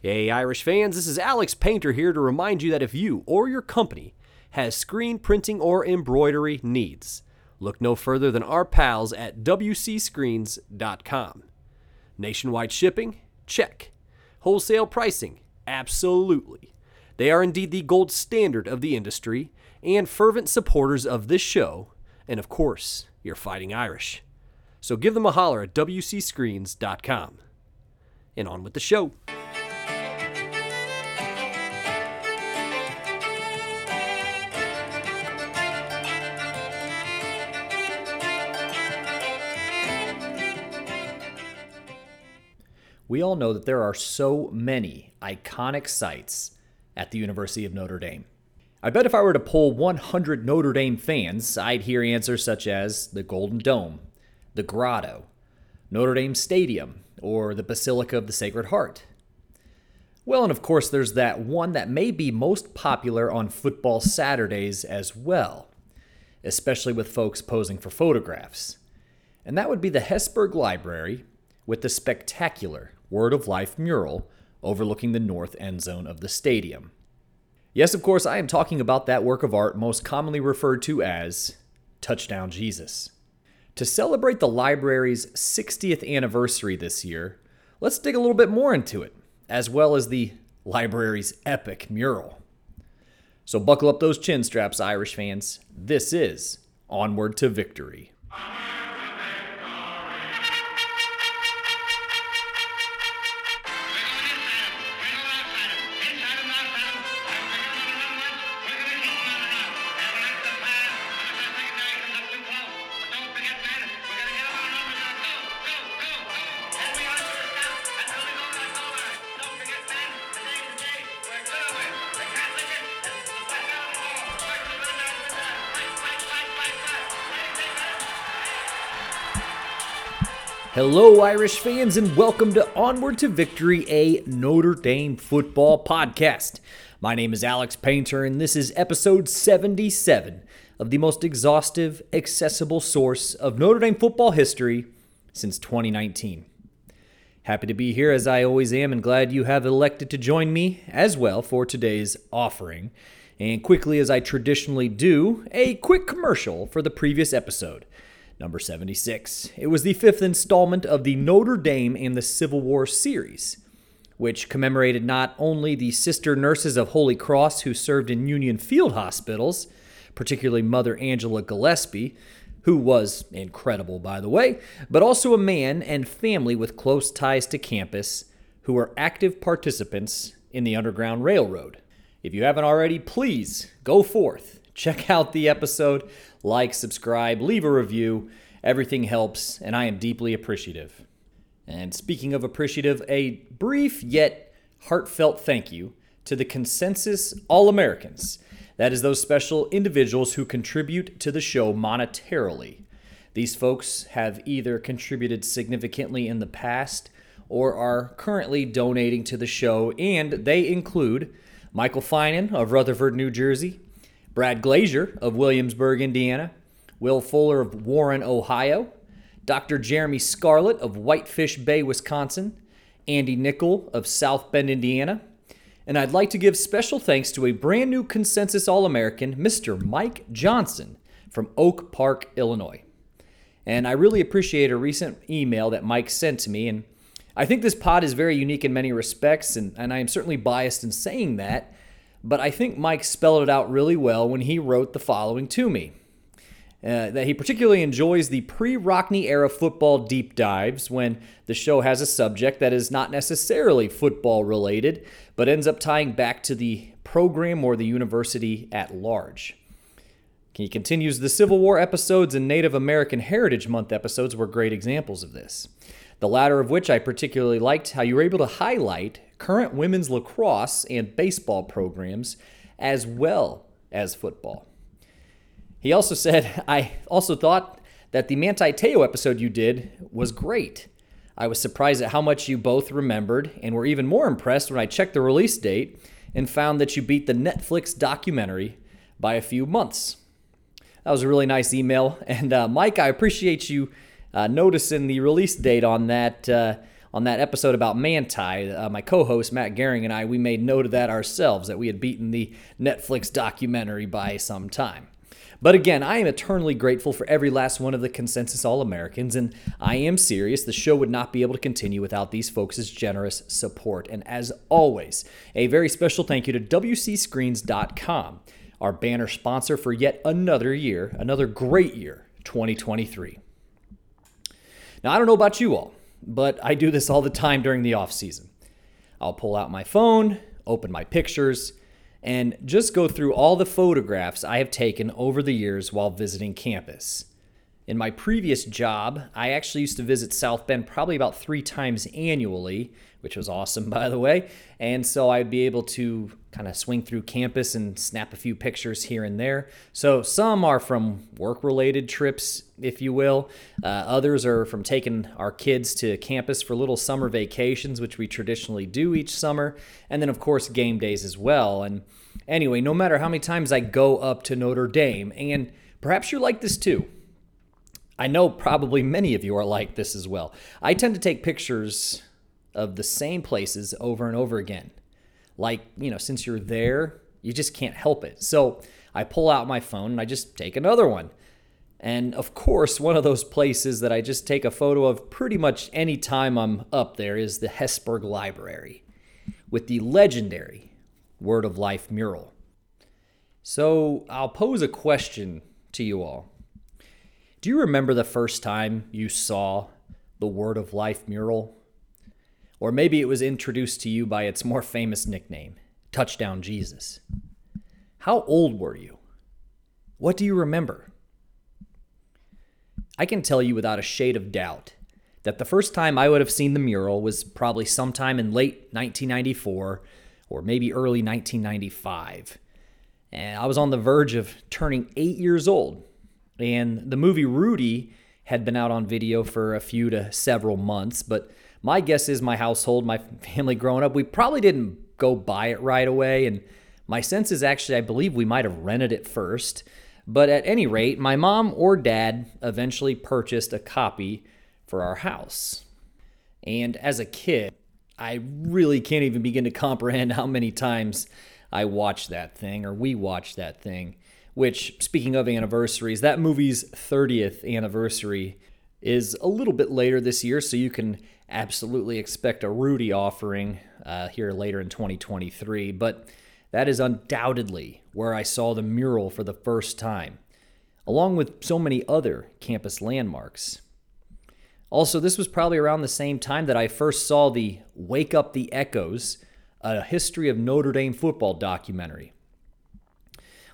Hey, Irish fans, this is Alex Painter here to remind you that if you or your company has screen printing or embroidery needs, look no further than our pals at WCScreens.com. Nationwide shipping? Check. Wholesale pricing? Absolutely. They are indeed the gold standard of the industry and fervent supporters of this show, and of course, your fighting Irish. So give them a holler at WCScreens.com. And on with the show. We all know that there are so many iconic sites at the University of Notre Dame. I bet if I were to poll 100 Notre Dame fans, I'd hear answers such as the Golden Dome, the Grotto, Notre Dame Stadium, or the Basilica of the Sacred Heart. Well, and of course, there's that one that may be most popular on football Saturdays as well, especially with folks posing for photographs. And that would be the Hesburgh Library with the spectacular Word of Life mural overlooking the north end zone of the stadium. Yes, of course, I am talking about that work of art most commonly referred to as Touchdown Jesus. To celebrate the library's 60th anniversary this year, let's dig a little bit more into it, as well as the library's epic mural. So buckle up those chin straps, Irish fans. This is Onward to Victory. Hello, Irish fans, and welcome to Onward to Victory, a Notre Dame football podcast. My name is Alex Painter, and this is episode 77 of the most exhaustive, accessible source of Notre Dame football history since 2019. Happy to be here as I always am, and glad you have elected to join me as well for today's offering. And quickly, as I traditionally do, a quick commercial for the previous episode. Number 76. It was the fifth installment of the Notre Dame and the Civil War series, which commemorated not only the sister nurses of Holy Cross who served in Union Field hospitals, particularly Mother Angela Gillespie, who was incredible, by the way, but also a man and family with close ties to campus who were active participants in the Underground Railroad. If you haven't already, please go forth, check out the episode like, subscribe, leave a review. Everything helps, and I am deeply appreciative. And speaking of appreciative, a brief yet heartfelt thank you to the Consensus All Americans. That is, those special individuals who contribute to the show monetarily. These folks have either contributed significantly in the past or are currently donating to the show, and they include Michael Finan of Rutherford, New Jersey, Brad Glazier of Williamsburg, Indiana, Will Fuller of Warren, Ohio, Dr. Jeremy Scarlett of Whitefish Bay, Wisconsin, Andy Nickel of South Bend, Indiana, and I'd like to give special thanks to a brand new Consensus All American, Mr. Mike Johnson from Oak Park, Illinois. And I really appreciate a recent email that Mike sent to me. And I think this pod is very unique in many respects, and, and I am certainly biased in saying that but I think Mike spelled it out really well when he wrote the following to me. Uh, that he particularly enjoys the pre Rockne era football deep dives when the show has a subject that is not necessarily football related, but ends up tying back to the program or the university at large. He continues the Civil War episodes and Native American Heritage Month episodes were great examples of this. The latter of which I particularly liked how you were able to highlight current women's lacrosse and baseball programs, as well as football. He also said, I also thought that the Manti Te'o episode you did was great. I was surprised at how much you both remembered, and were even more impressed when I checked the release date and found that you beat the Netflix documentary by a few months. That was a really nice email. And uh, Mike, I appreciate you uh, noticing the release date on that. Uh, on that episode about Manti, uh, my co host Matt Gehring and I, we made note of that ourselves, that we had beaten the Netflix documentary by some time. But again, I am eternally grateful for every last one of the consensus All Americans, and I am serious. The show would not be able to continue without these folks' generous support. And as always, a very special thank you to WCScreens.com, our banner sponsor for yet another year, another great year, 2023. Now, I don't know about you all, but I do this all the time during the off season. I'll pull out my phone, open my pictures, and just go through all the photographs I have taken over the years while visiting campus. In my previous job, I actually used to visit South Bend probably about three times annually, which was awesome, by the way. And so I'd be able to kind of swing through campus and snap a few pictures here and there. So some are from work related trips, if you will. Uh, others are from taking our kids to campus for little summer vacations, which we traditionally do each summer. And then, of course, game days as well. And anyway, no matter how many times I go up to Notre Dame, and perhaps you're like this too I know probably many of you are like this as well. I tend to take pictures of the same places over and over again. Like, you know, since you're there, you just can't help it. So I pull out my phone and I just take another one. And of course, one of those places that I just take a photo of pretty much any time I'm up there is the Hesburgh Library with the legendary Word of Life mural. So I'll pose a question to you all. Do you remember the first time you saw the Word of Life mural? Or maybe it was introduced to you by its more famous nickname, Touchdown Jesus. How old were you? What do you remember? I can tell you without a shade of doubt that the first time I would have seen the mural was probably sometime in late 1994 or maybe early 1995. And I was on the verge of turning eight years old and the movie Rudy had been out on video for a few to several months, but my guess is my household, my family growing up, we probably didn't go buy it right away. And my sense is actually, I believe we might have rented it first. But at any rate, my mom or dad eventually purchased a copy for our house. And as a kid, I really can't even begin to comprehend how many times I watched that thing or we watched that thing which, speaking of anniversaries, that movie's 30th anniversary is a little bit later this year, so you can absolutely expect a Rudy offering uh, here later in 2023. But that is undoubtedly where I saw the mural for the first time, along with so many other campus landmarks. Also, this was probably around the same time that I first saw the Wake Up the Echoes, a history of Notre Dame football documentary.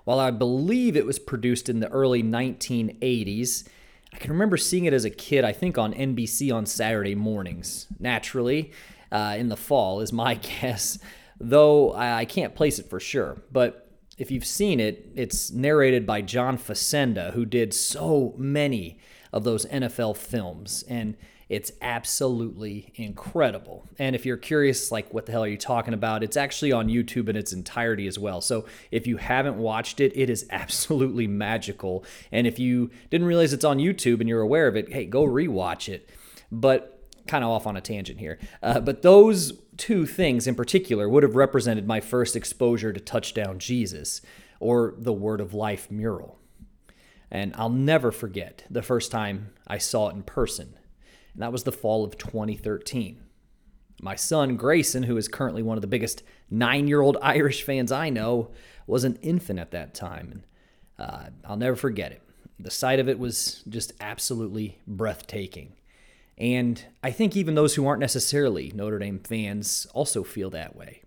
While I believe it was produced in the early 1980s, I can remember seeing it as a kid, I think on NBC on Saturday mornings. Naturally, uh, in the fall is my guess, though I can't place it for sure. But if you've seen it, it's narrated by John Facenda, who did so many of those NFL films. And it's absolutely incredible. And if you're curious, like, what the hell are you talking about? It's actually on YouTube in its entirety as well. So if you haven't watched it, it is absolutely magical. And if you didn't realize it's on YouTube and you're aware of it, hey, go rewatch it. But kind of off on a tangent here. Uh, but those two things in particular would have represented my first exposure to Touchdown Jesus or the Word of Life mural. And I'll never forget the first time I saw it in person and that was the fall of 2013. My son, Grayson, who is currently one of the biggest nine year old Irish fans I know, was an infant at that time. And uh, I'll never forget it. The sight of it was just absolutely breathtaking. And I think even those who aren't necessarily Notre Dame fans also feel that way.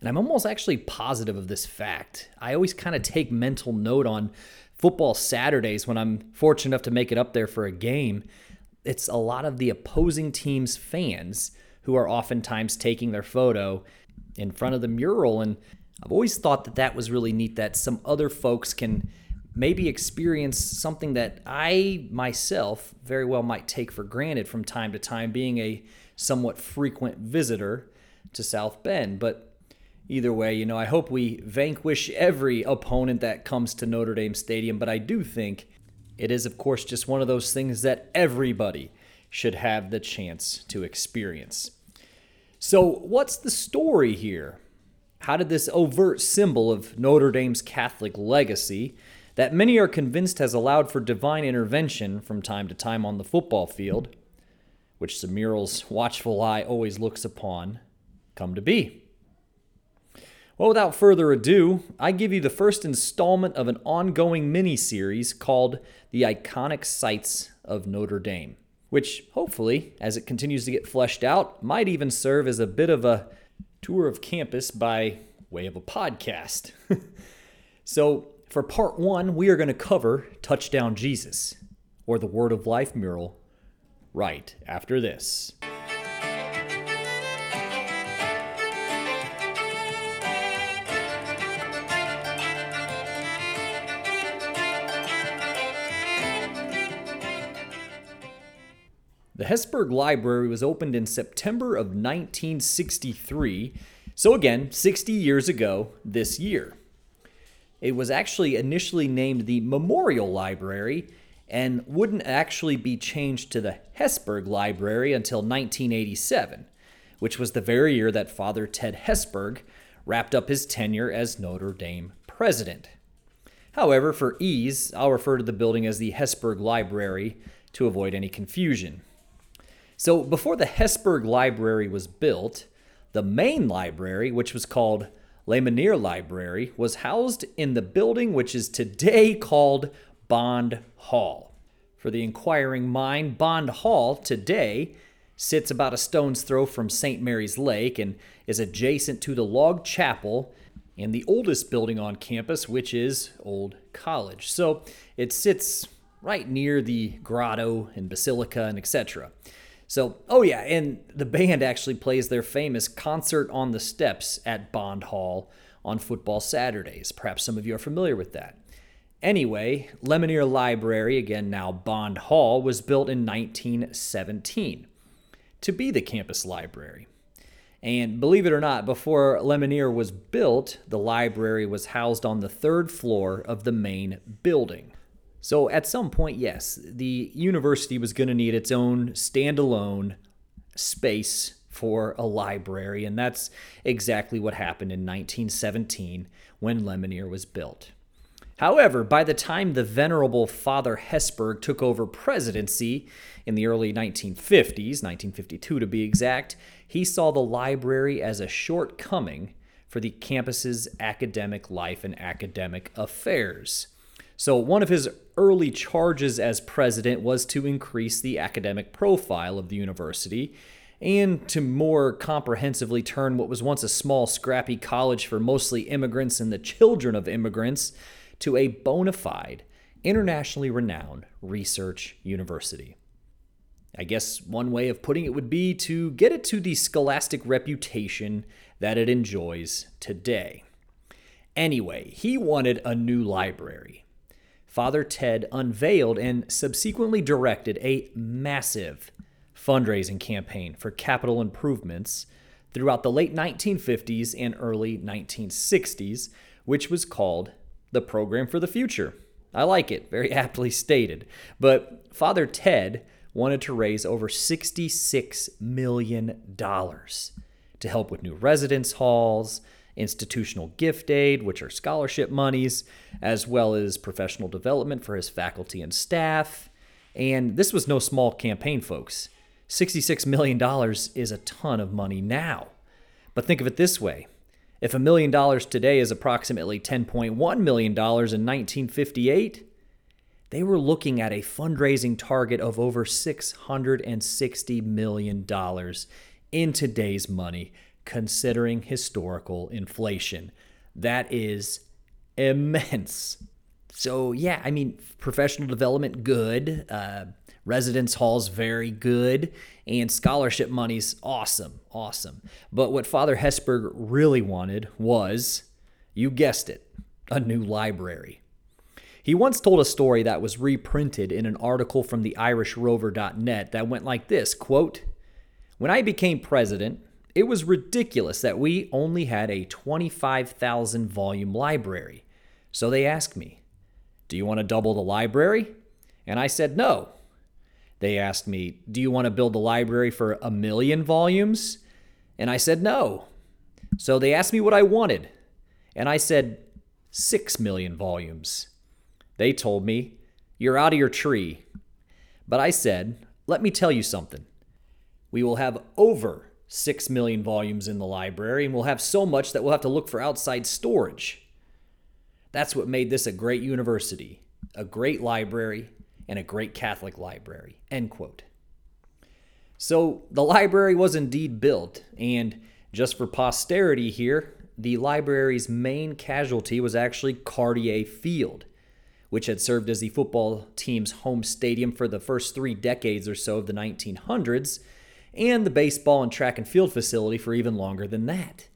And I'm almost actually positive of this fact. I always kind of take mental note on football Saturdays when I'm fortunate enough to make it up there for a game it's a lot of the opposing team's fans who are oftentimes taking their photo in front of the mural. And I've always thought that that was really neat that some other folks can maybe experience something that I myself very well might take for granted from time to time, being a somewhat frequent visitor to South Bend. But either way, you know, I hope we vanquish every opponent that comes to Notre Dame Stadium. But I do think it is, of course, just one of those things that everybody should have the chance to experience. So, what's the story here? How did this overt symbol of Notre Dame's Catholic legacy, that many are convinced has allowed for divine intervention from time to time on the football field, which Sammiral's watchful eye always looks upon, come to be? Well, without further ado, I give you the first installment of an ongoing mini series called The Iconic Sites of Notre Dame, which hopefully, as it continues to get fleshed out, might even serve as a bit of a tour of campus by way of a podcast. so, for part one, we are going to cover Touchdown Jesus, or the Word of Life mural, right after this. The Hesburgh Library was opened in September of 1963, so again, 60 years ago this year. It was actually initially named the Memorial Library and wouldn't actually be changed to the Hesburgh Library until 1987, which was the very year that Father Ted Hesburgh wrapped up his tenure as Notre Dame president. However, for ease, I'll refer to the building as the Hesburgh Library to avoid any confusion. So, before the Hesburgh Library was built, the main library, which was called Lemonnier Library, was housed in the building which is today called Bond Hall. For the inquiring mind, Bond Hall today sits about a stone's throw from St. Mary's Lake and is adjacent to the log chapel and the oldest building on campus, which is Old College. So it sits right near the grotto and basilica and etc. So, oh yeah, and the band actually plays their famous concert on the steps at Bond Hall on football Saturdays. Perhaps some of you are familiar with that. Anyway, Lemonnier Library, again now Bond Hall, was built in 1917 to be the campus library. And believe it or not, before Lemonnier was built, the library was housed on the third floor of the main building. So at some point, yes, the university was going to need its own standalone space for a library, and that's exactly what happened in 1917 when Lemonnier was built. However, by the time the venerable Father Hesburgh took over presidency in the early 1950s, 1952 to be exact, he saw the library as a shortcoming for the campus's academic life and academic affairs. So, one of his early charges as president was to increase the academic profile of the university and to more comprehensively turn what was once a small, scrappy college for mostly immigrants and the children of immigrants to a bona fide, internationally renowned research university. I guess one way of putting it would be to get it to the scholastic reputation that it enjoys today. Anyway, he wanted a new library. Father Ted unveiled and subsequently directed a massive fundraising campaign for capital improvements throughout the late 1950s and early 1960s, which was called the Program for the Future. I like it, very aptly stated. But Father Ted wanted to raise over $66 million to help with new residence halls, institutional gift aid, which are scholarship monies, as well as professional development for his faculty and staff. And this was no small campaign, folks. $66 million is a ton of money now. But think of it this way if a million dollars today is approximately $10.1 million in 1958, they were looking at a fundraising target of over $660 million in today's money considering historical inflation. That is immense. So, yeah, I mean, professional development, good. Uh, residence halls, very good. And scholarship money's awesome, awesome. But what Father Hesburgh really wanted was, you guessed it, a new library. He once told a story that was reprinted in an article from the IrishRover.net that went like this quote, When I became president, it was ridiculous that we only had a 25,000 volume library. So they asked me, Do you want to double the library? And I said no. They asked me, Do you want to build a library for a million volumes? And I said, No. So they asked me what I wanted. And I said, Six million volumes. They told me, You're out of your tree. But I said, Let me tell you something. We will have over 6 million volumes in the library, and we'll have so much that we'll have to look for outside storage. That's what made this a great university, a great library, and a great Catholic library. End quote. So the library was indeed built, and just for posterity here, the library's main casualty was actually Cartier Field, which had served as the football team's home stadium for the first three decades or so of the 1900s, and the baseball and track and field facility for even longer than that.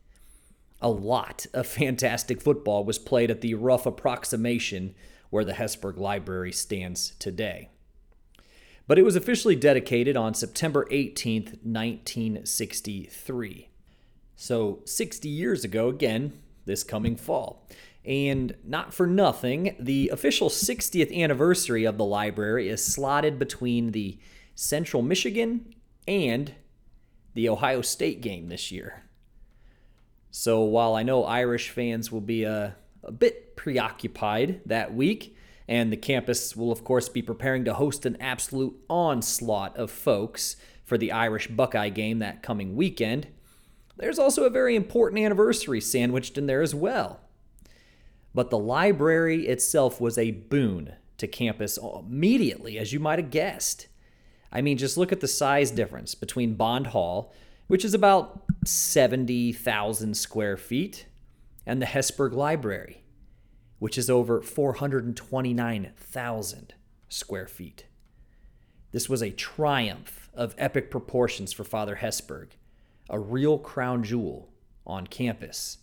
A lot of fantastic football was played at the rough approximation where the Hesburgh Library stands today. But it was officially dedicated on September 18, 1963. So, 60 years ago, again, this coming fall. And not for nothing, the official 60th anniversary of the library is slotted between the Central Michigan and the Ohio State game this year. So while I know Irish fans will be a, a bit preoccupied that week, and the campus will, of course, be preparing to host an absolute onslaught of folks for the Irish Buckeye game that coming weekend, there's also a very important anniversary sandwiched in there as well. But the library itself was a boon to campus immediately, as you might have guessed. I mean, just look at the size difference between Bond Hall, which is about 70,000 square feet, and the Hesburgh Library, which is over 429,000 square feet. This was a triumph of epic proportions for Father Hesburgh, a real crown jewel on campus.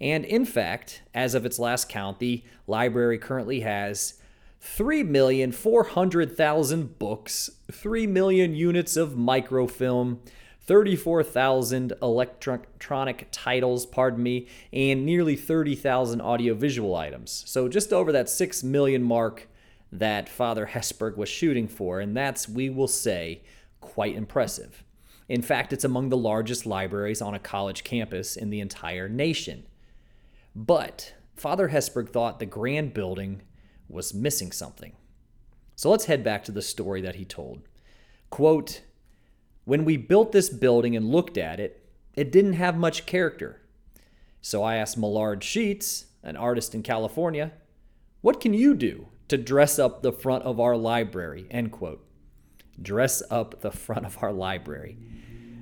And in fact, as of its last count, the library currently has 3,400,000 books, 3 million units of microfilm, 34,000 electronic titles, pardon me, and nearly 30,000 audiovisual items. So just over that 6 million mark that Father Hesburgh was shooting for, and that's, we will say, quite impressive. In fact, it's among the largest libraries on a college campus in the entire nation. But Father Hesburgh thought the grand building was missing something. So let's head back to the story that he told. Quote, when we built this building and looked at it, it didn't have much character. So I asked Millard Sheets, an artist in California, what can you do to dress up the front of our library? End quote. Dress up the front of our library.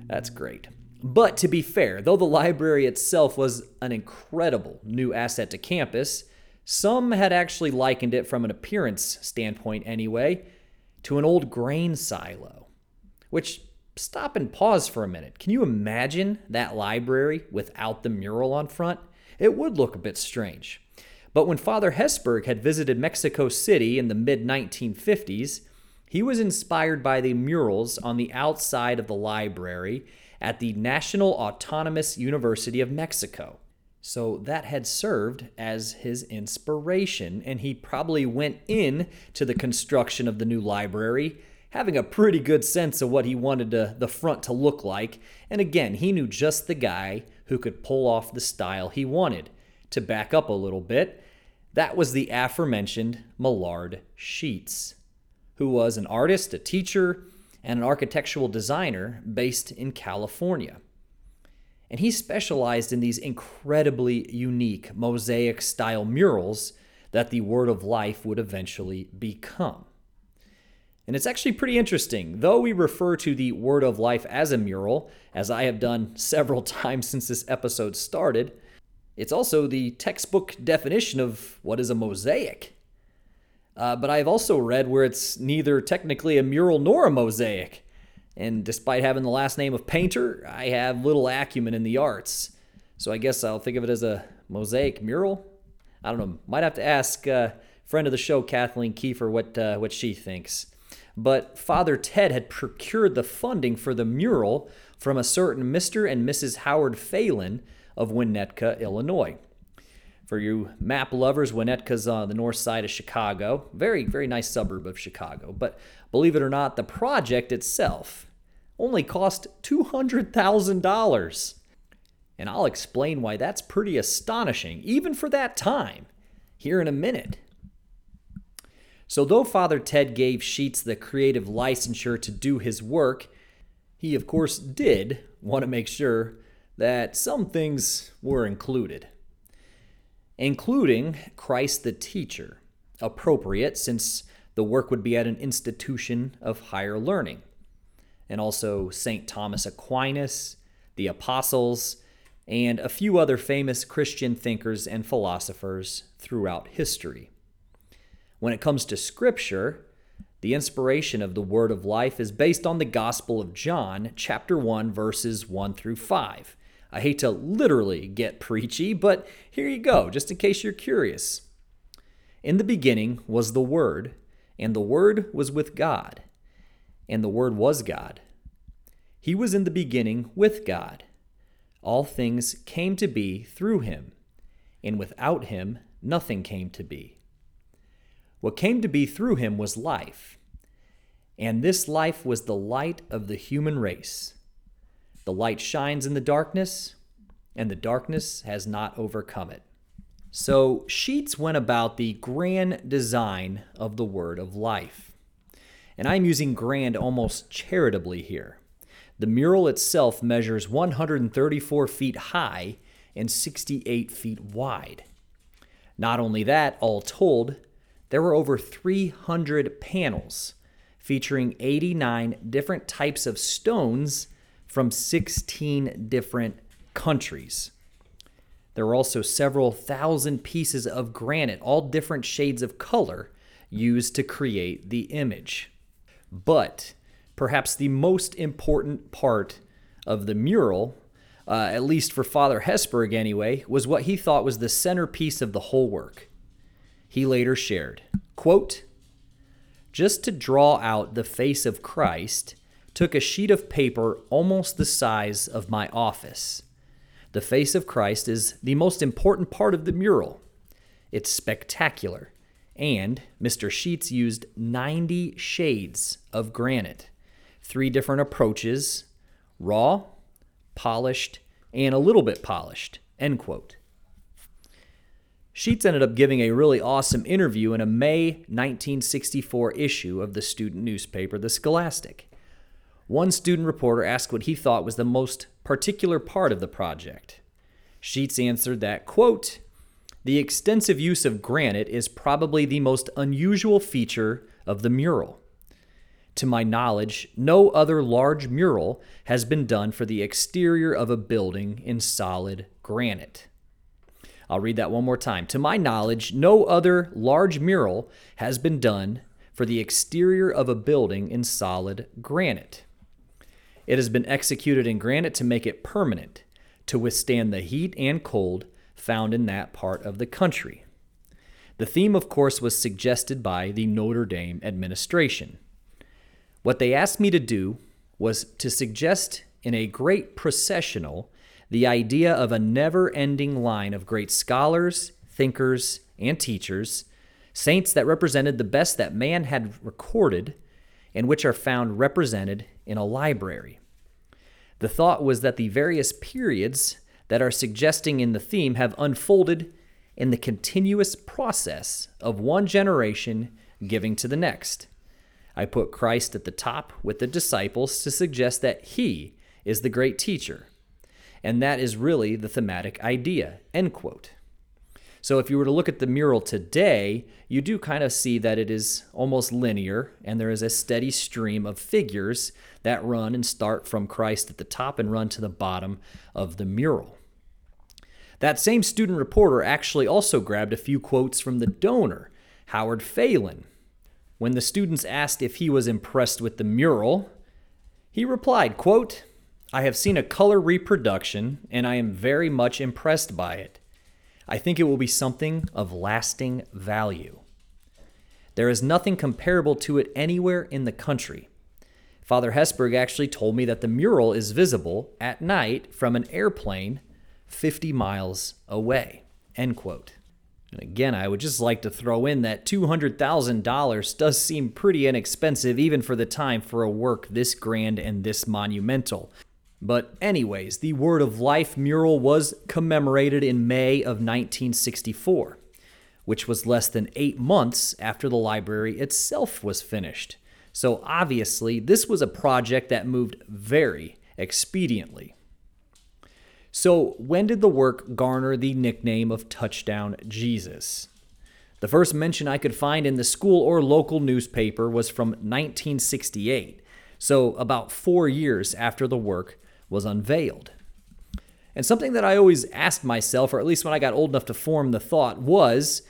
That's great. But to be fair, though the library itself was an incredible new asset to campus, some had actually likened it, from an appearance standpoint anyway, to an old grain silo. Which, stop and pause for a minute. Can you imagine that library without the mural on front? It would look a bit strange. But when Father Hesburgh had visited Mexico City in the mid 1950s, he was inspired by the murals on the outside of the library at the National Autonomous University of Mexico. So that had served as his inspiration, and he probably went in to the construction of the new library having a pretty good sense of what he wanted to, the front to look like. And again, he knew just the guy who could pull off the style he wanted. To back up a little bit, that was the aforementioned Millard Sheets, who was an artist, a teacher, and an architectural designer based in California. And he specialized in these incredibly unique mosaic style murals that the Word of Life would eventually become. And it's actually pretty interesting. Though we refer to the Word of Life as a mural, as I have done several times since this episode started, it's also the textbook definition of what is a mosaic. Uh, but I've also read where it's neither technically a mural nor a mosaic. And despite having the last name of painter, I have little acumen in the arts. So I guess I'll think of it as a mosaic mural. I don't know. Might have to ask uh, friend of the show, Kathleen Kiefer, what uh, what she thinks. But Father Ted had procured the funding for the mural from a certain Mr. and Mrs. Howard Phelan of Winnetka, Illinois. For you map lovers, Winnetka's on uh, the north side of Chicago. Very, very nice suburb of Chicago. But believe it or not, the project itself only cost $200,000. And I'll explain why that's pretty astonishing, even for that time, here in a minute. So, though Father Ted gave Sheets the creative licensure to do his work, he, of course, did want to make sure that some things were included, including Christ the teacher, appropriate since the work would be at an institution of higher learning, and also St. Thomas Aquinas, the apostles, and a few other famous Christian thinkers and philosophers throughout history. When it comes to Scripture, the inspiration of the Word of Life is based on the Gospel of John, chapter 1, verses 1 through 5. I hate to literally get preachy, but here you go, just in case you're curious. In the beginning was the Word, and the Word was with God, and the Word was God. He was in the beginning with God. All things came to be through him, and without him nothing came to be. What came to be through him was life, and this life was the light of the human race. The light shines in the darkness, and the darkness has not overcome it. So, Sheets went about the grand design of the word of life. And I'm using grand almost charitably here. The mural itself measures 134 feet high and 68 feet wide. Not only that, all told, there were over 300 panels featuring 89 different types of stones from 16 different countries. There were also several thousand pieces of granite, all different shades of color, used to create the image. But perhaps the most important part of the mural, uh, at least for Father Hesburgh anyway, was what he thought was the centerpiece of the whole work he later shared. Quote, just to draw out the face of Christ, took a sheet of paper almost the size of my office. The face of Christ is the most important part of the mural. It's spectacular, and Mr. Sheets used 90 shades of granite, three different approaches raw, polished, and a little bit polished. End quote. Sheets ended up giving a really awesome interview in a May 1964 issue of the student newspaper, The Scholastic. One student reporter asked what he thought was the most particular part of the project. Sheets answered that, quote, the extensive use of granite is probably the most unusual feature of the mural. To my knowledge, no other large mural has been done for the exterior of a building in solid granite. I'll read that one more time. To my knowledge, no other large mural has been done for the exterior of a building in solid granite. It has been executed in granite to make it permanent, to withstand the heat and cold found in that part of the country. The theme, of course, was suggested by the Notre Dame administration. What they asked me to do was to suggest in a great processional the idea of a never ending line of great scholars, thinkers, and teachers, saints that represented the best that man had recorded, and which are found represented in a library. The thought was that the various periods that are suggesting in the theme have unfolded in the continuous process of one generation giving to the next. I put Christ at the top with the disciples to suggest that he is the great teacher and that is really the thematic idea. End quote. So if you were to look at the mural today, you do kind of see that it is almost linear and there is a steady stream of figures that run and start from Christ at the top and run to the bottom of the mural. That same student reporter actually also grabbed a few quotes from the donor, Howard Phelan. When the students asked if he was impressed with the mural, he replied, quote, I have seen a color reproduction and I am very much impressed by it. I think it will be something of lasting value. There is nothing comparable to it anywhere in the country. Father Hesburgh actually told me that the mural is visible at night from an airplane 50 miles away. End quote. And again, I would just like to throw in that $200,000 does seem pretty inexpensive even for the time for a work this grand and this monumental. But, anyways, the Word of Life mural was commemorated in May of 1964, which was less than eight months after the library itself was finished. So, obviously, this was a project that moved very expediently. So, when did the work garner the nickname of Touchdown Jesus? The first mention I could find in the school or local newspaper was from 1968, so about four years after the work was unveiled. And something that I always asked myself, or at least when I got old enough to form the thought, was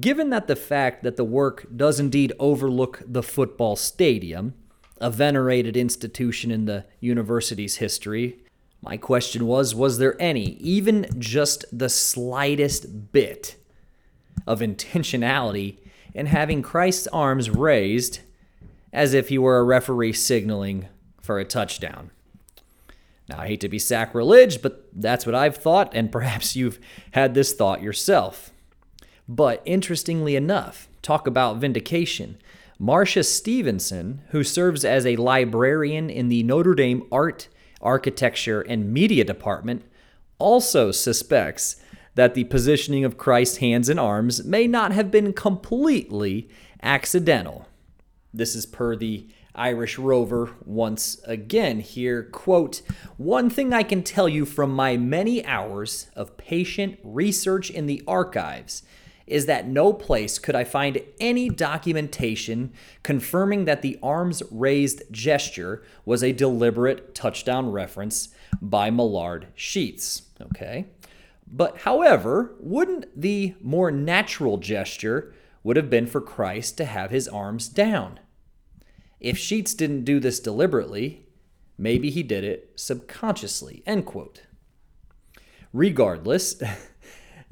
given that the fact that the work does indeed overlook the football stadium, a venerated institution in the university's history, my question was Was there any, even just the slightest bit of intentionality in having Christ's arms raised as if he were a referee signaling for a touchdown? Now, I hate to be sacrilege, but that's what I've thought, and perhaps you've had this thought yourself. But interestingly enough, talk about vindication. Marcia Stevenson, who serves as a librarian in the Notre Dame Art Architecture, and Media Department also suspects that the positioning of Christ's hands and arms may not have been completely accidental. This is per the Irish Rover once again here quote one thing I can tell you from my many hours of patient research in the archives is that no place could I find any documentation confirming that the arms raised gesture was a deliberate touchdown reference by Millard Sheets. Okay. But however, wouldn't the more natural gesture would have been for Christ to have his arms down? If Sheets didn't do this deliberately, maybe he did it subconsciously. End quote. Regardless,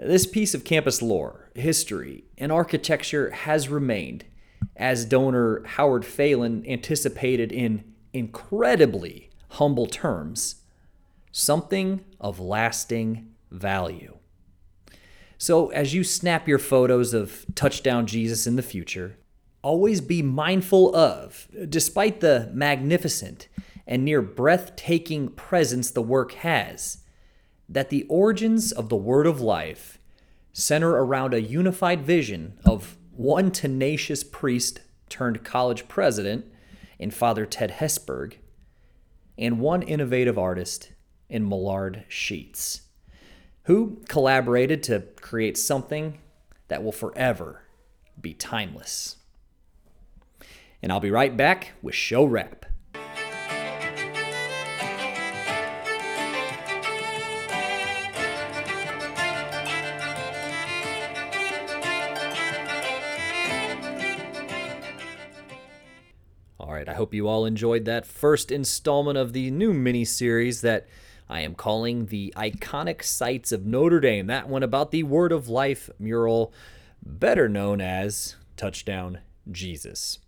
This piece of campus lore, history, and architecture has remained, as donor Howard Phelan anticipated in incredibly humble terms, something of lasting value. So, as you snap your photos of Touchdown Jesus in the future, always be mindful of, despite the magnificent and near breathtaking presence the work has, that the origins of the Word of Life center around a unified vision of one tenacious priest turned college president in Father Ted Hesburgh and one innovative artist in Millard Sheets, who collaborated to create something that will forever be timeless. And I'll be right back with show wrap. All right, I hope you all enjoyed that first installment of the new mini series that I am calling The Iconic Sites of Notre Dame. That one about the Word of Life mural, better known as Touchdown Jesus.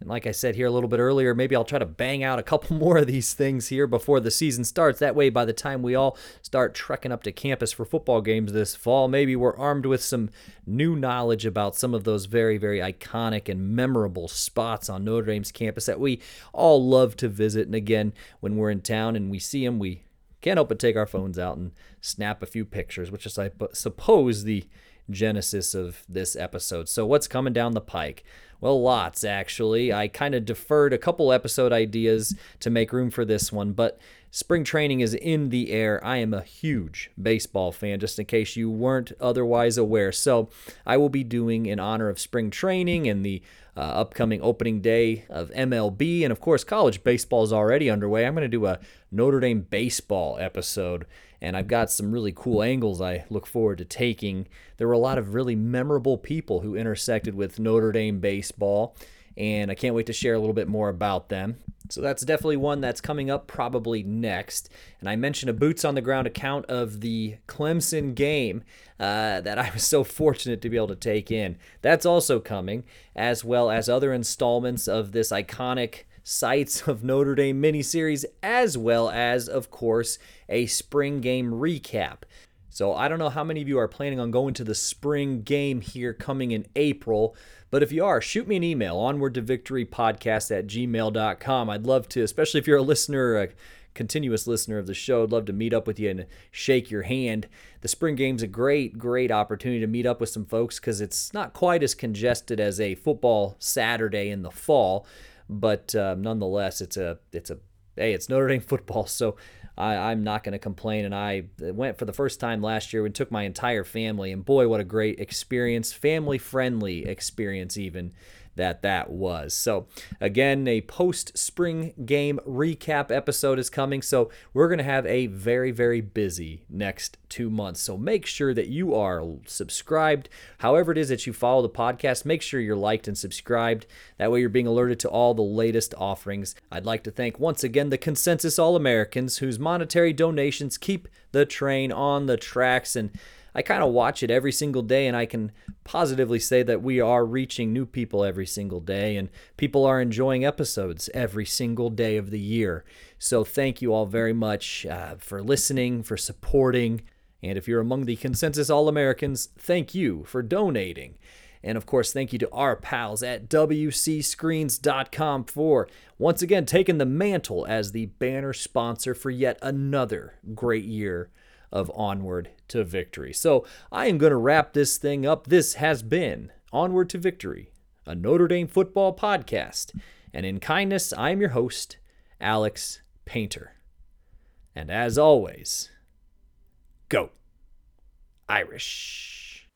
And like I said here a little bit earlier, maybe I'll try to bang out a couple more of these things here before the season starts. That way, by the time we all start trekking up to campus for football games this fall, maybe we're armed with some new knowledge about some of those very, very iconic and memorable spots on Notre Dame's campus that we all love to visit. And again, when we're in town and we see them, we can't help but take our phones out and snap a few pictures, which is, I suppose, the genesis of this episode. So, what's coming down the pike? Well, lots actually. I kind of deferred a couple episode ideas to make room for this one, but spring training is in the air. I am a huge baseball fan, just in case you weren't otherwise aware. So, I will be doing in honor of spring training and the uh, upcoming opening day of MLB, and of course, college baseball is already underway. I'm going to do a Notre Dame baseball episode and I've got some really cool angles I look forward to taking. There were a lot of really memorable people who intersected with Notre Dame baseball, and I can't wait to share a little bit more about them. So that's definitely one that's coming up probably next. And I mentioned a boots on the ground account of the Clemson game uh, that I was so fortunate to be able to take in. That's also coming, as well as other installments of this iconic sites of Notre Dame miniseries, as well as, of course, a spring game recap. So I don't know how many of you are planning on going to the spring game here coming in April, but if you are, shoot me an email, onward to victory podcast at gmail.com. I'd love to, especially if you're a listener, a continuous listener of the show, I'd love to meet up with you and shake your hand. The spring game's a great, great opportunity to meet up with some folks because it's not quite as congested as a football Saturday in the fall, but uh, nonetheless, it's a, it's a, hey, it's Notre Dame football, so I, am not going to complain. And I uh, went for the first time last year and took my entire family. And boy, what a great experience, family friendly experience, even that that was. So, again, a post spring game recap episode is coming. So, we're going to have a very, very busy next two months. So, make sure that you are subscribed. However, it is that you follow the podcast, make sure you're liked and subscribed. That way, you're being alerted to all the latest offerings. I'd like to thank once again the Consensus All Americans, whose monetary donations keep the train on the tracks. And I kind of watch it every single day, and I can positively say that we are reaching new people every single day, and people are enjoying episodes every single day of the year. So, thank you all very much uh, for listening, for supporting. And if you're among the Consensus All Americans, thank you for donating. And of course, thank you to our pals at WCScreens.com for once again taking the mantle as the banner sponsor for yet another great year of Onward to Victory. So I am going to wrap this thing up. This has been Onward to Victory, a Notre Dame football podcast. And in kindness, I am your host, Alex Painter. And as always, go Irish.